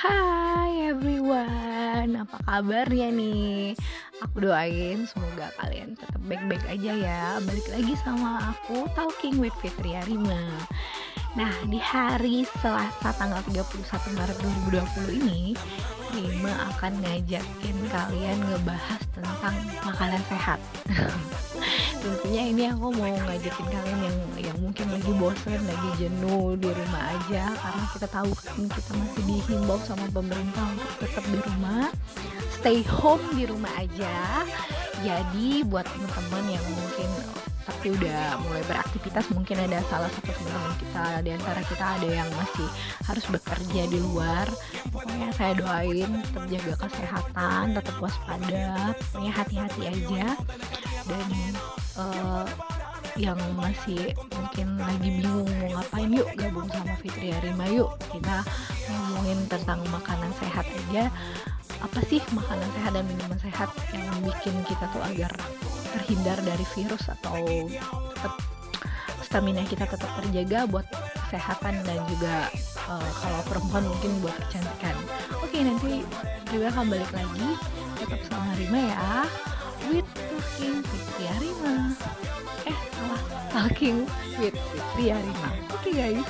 Hai everyone, apa kabarnya nih? Aku doain semoga kalian tetap baik-baik aja ya. Balik lagi sama aku Talking with Fitri Arima Nah di hari Selasa tanggal 31 Maret 2020 ini Rima akan ngajakin kalian ngebahas tentang makanan sehat tentunya ini aku mau ngajakin kalian yang yang mungkin lagi bosan lagi jenuh di rumah aja. Karena kita tahu kan kita masih dihimbau sama pemerintah untuk tetap di rumah. Stay home di rumah aja. Jadi buat teman-teman yang mungkin tapi udah mulai beraktivitas mungkin ada salah satu teman-teman kita di antara kita ada yang masih harus bekerja di luar. Pokoknya saya doain tetap jaga kesehatan tetap waspada. Pokoknya hati-hati aja. Dan uh, yang masih mungkin lagi bingung mau ngapain yuk gabung sama Fitri Arima yuk kita ngomongin tentang makanan sehat aja. Apa sih makanan sehat dan minuman sehat yang bikin kita tuh agar terhindar dari virus atau tetap stamina kita tetap terjaga buat kesehatan dan juga uh, kalau perempuan mungkin buat kecantikan. Oke nanti juga akan balik lagi. Tetap sama Rima ya with talking Fitri Arima. Eh salah. Talking with Fitri Arima. Oke okay, guys.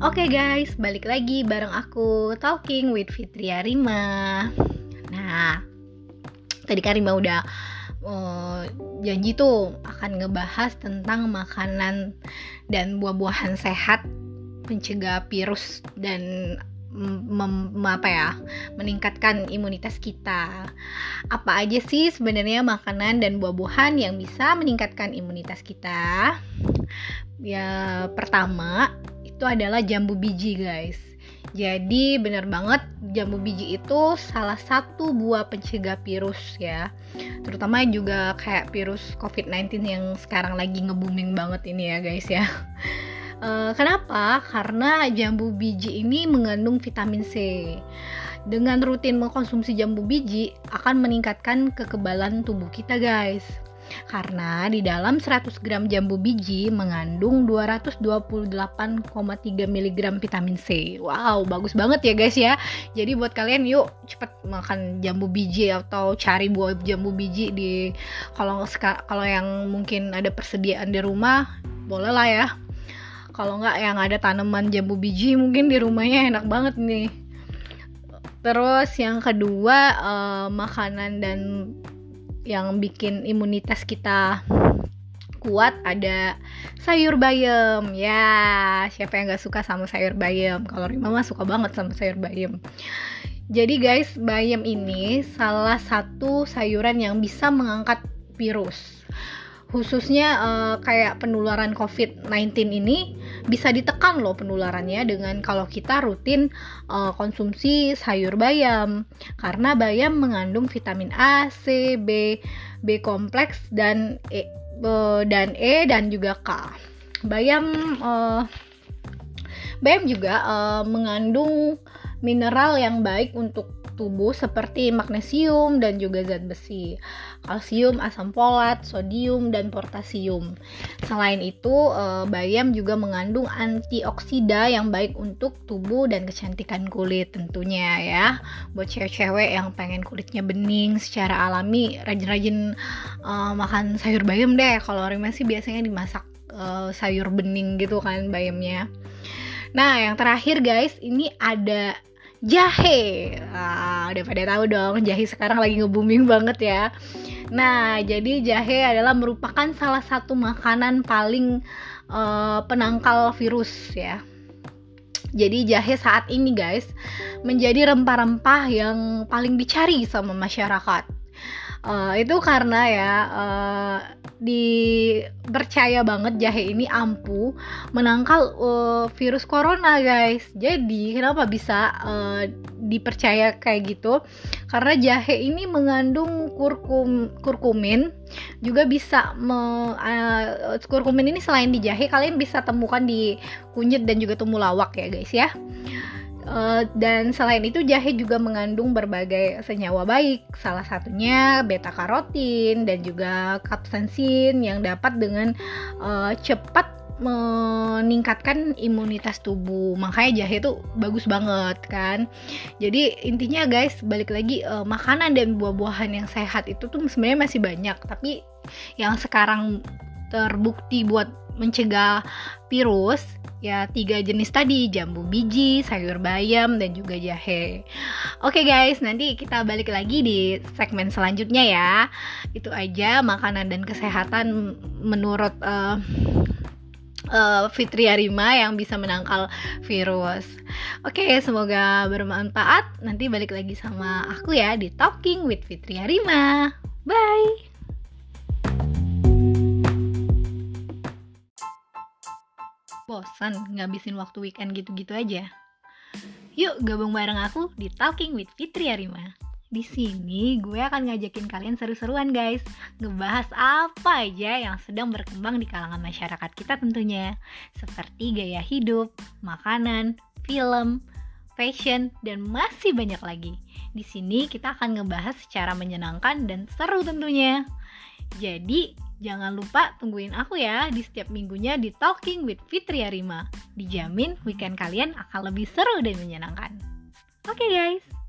Oke okay guys, balik lagi bareng aku Talking with Fitri Arima. Nah, tadi Karima udah uh, janji tuh akan ngebahas tentang makanan dan buah-buahan sehat mencegah virus dan apa ya meningkatkan imunitas kita. Apa aja sih sebenarnya makanan dan buah-buahan yang bisa meningkatkan imunitas kita? Ya pertama itu adalah jambu biji guys jadi bener banget jambu biji itu salah satu buah pencegah virus ya. Terutama juga kayak virus COVID-19 yang sekarang lagi nge-booming banget ini ya guys ya. Uh, kenapa? Karena jambu biji ini mengandung vitamin C. Dengan rutin mengkonsumsi jambu biji akan meningkatkan kekebalan tubuh kita guys karena di dalam 100 gram jambu biji mengandung 228,3 mg vitamin C. Wow, bagus banget ya guys ya. Jadi buat kalian yuk cepet makan jambu biji atau cari buah jambu biji di kalau kalau yang mungkin ada persediaan di rumah, boleh lah ya. Kalau nggak yang ada tanaman jambu biji mungkin di rumahnya enak banget nih. Terus yang kedua uh, makanan dan yang bikin imunitas kita kuat ada sayur bayam. Ya siapa yang gak suka sama sayur bayam? Kalau Rima mah suka banget sama sayur bayam. Jadi guys bayam ini salah satu sayuran yang bisa mengangkat virus. Khususnya uh, kayak penularan COVID-19 ini bisa ditekan loh penularannya dengan kalau kita rutin uh, konsumsi sayur bayam karena bayam mengandung vitamin A, C, B, B kompleks dan E uh, dan E dan juga K. Bayam uh, bayam juga uh, mengandung mineral yang baik untuk tubuh seperti magnesium dan juga zat besi, kalsium, asam folat, sodium, dan potasium. Selain itu, eh, bayam juga mengandung antioksida yang baik untuk tubuh dan kecantikan kulit tentunya ya. Buat cewek-cewek yang pengen kulitnya bening secara alami, rajin-rajin uh, makan sayur bayam deh. Kalau Rima sih biasanya dimasak uh, sayur bening gitu kan bayamnya. Nah, yang terakhir guys, ini ada jahe. Nah, udah pada tahu dong, jahe sekarang lagi nge-booming banget ya. Nah, jadi jahe adalah merupakan salah satu makanan paling uh, penangkal virus ya. Jadi jahe saat ini guys menjadi rempah-rempah yang paling dicari sama masyarakat uh, itu karena ya uh, dipercaya banget jahe ini ampuh menangkal uh, virus corona guys. Jadi kenapa bisa uh, dipercaya kayak gitu? Karena jahe ini mengandung kurkum kurkumin. Juga bisa me, uh, kurkumin ini selain di jahe kalian bisa temukan di kunyit dan juga temulawak ya guys ya Uh, dan selain itu jahe juga mengandung berbagai senyawa baik, salah satunya beta karotin dan juga kapsaicin yang dapat dengan uh, cepat meningkatkan imunitas tubuh. Makanya jahe itu bagus banget kan. Jadi intinya guys, balik lagi uh, makanan dan buah-buahan yang sehat itu tuh sebenarnya masih banyak, tapi yang sekarang terbukti buat mencegah virus ya tiga jenis tadi jambu biji sayur bayam dan juga jahe oke guys nanti kita balik lagi di segmen selanjutnya ya itu aja makanan dan kesehatan menurut uh, uh, Fitri Arima yang bisa menangkal virus. Oke, semoga bermanfaat. Nanti balik lagi sama aku ya di Talking with Fitri Arima. Bye. Bosan ngabisin waktu weekend gitu-gitu aja? Yuk gabung bareng aku di Talking with Fitri Arima. Di sini gue akan ngajakin kalian seru-seruan guys, ngebahas apa aja yang sedang berkembang di kalangan masyarakat kita tentunya, seperti gaya hidup, makanan, film, fashion, dan masih banyak lagi. Di sini kita akan ngebahas secara menyenangkan dan seru tentunya. Jadi, Jangan lupa tungguin aku ya di setiap minggunya di Talking with Fitri Arima. Dijamin weekend kalian akan lebih seru dan menyenangkan. Oke okay guys.